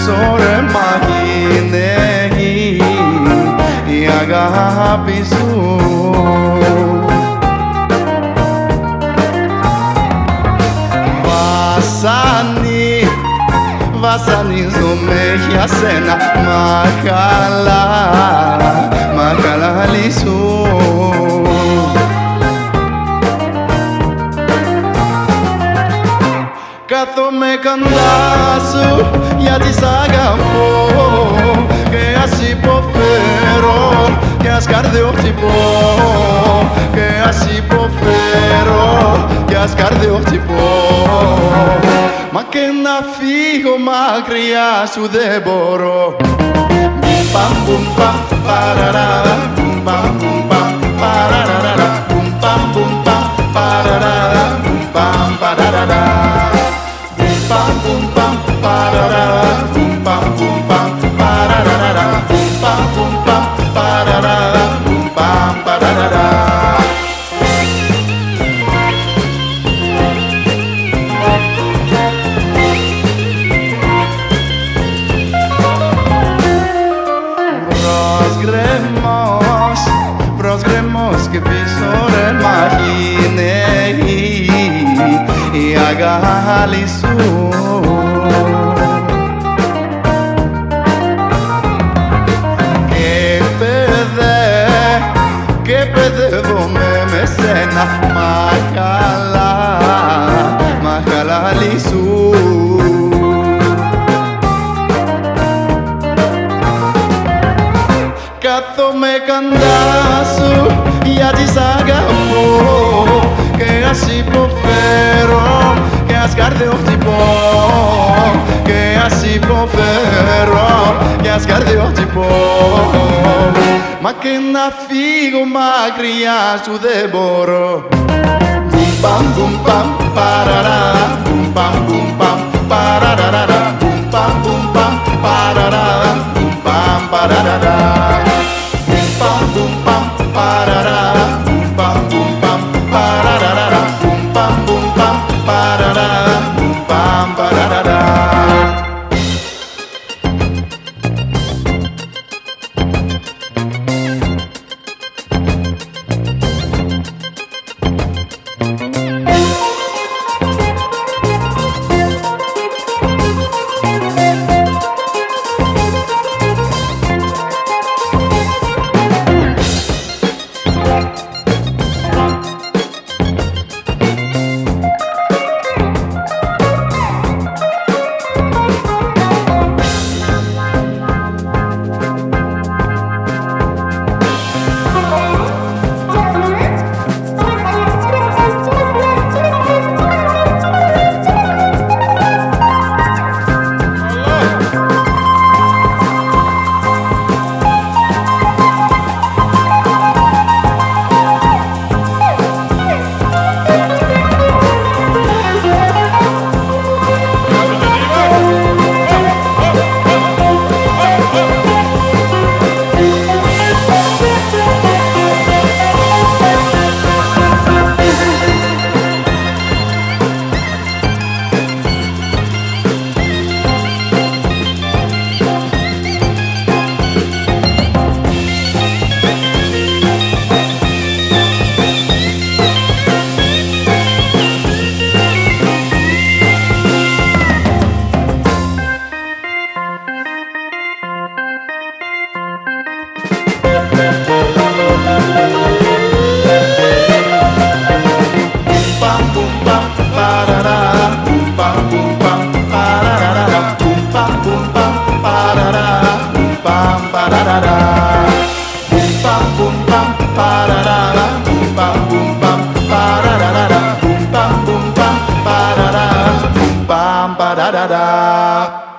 και πίσω ρε μαγίνε η αγάπη σου. Βασανί, βασανίζομαι για σένα Μαχαλά, μαχαλάλι σου Κάθομαι κοντά σου γιατί σ' αγαπώ και ας υποφέρω και ας καρδιοχτυπώ και ας υποφέρω και ας καρδιοχτυπώ Μα και να φύγω μακριά σου δεν μπορώ. Μπουμ παμ μπουμ παμ και πίσω ρε μαχίνε η αγάλη σου. Και παιδε, και παιδεύομαι με σένα μα καλά, μα χαλάλι σου. Κάθομαι κοντά υποφέρω και ας καρδιοχτυπώ Μα και να φύγω μακριά σου δεν μπορώ Μπουμ παμ μπουμ παμ παραρά Μπουμ παμ μπουμ ba da da da.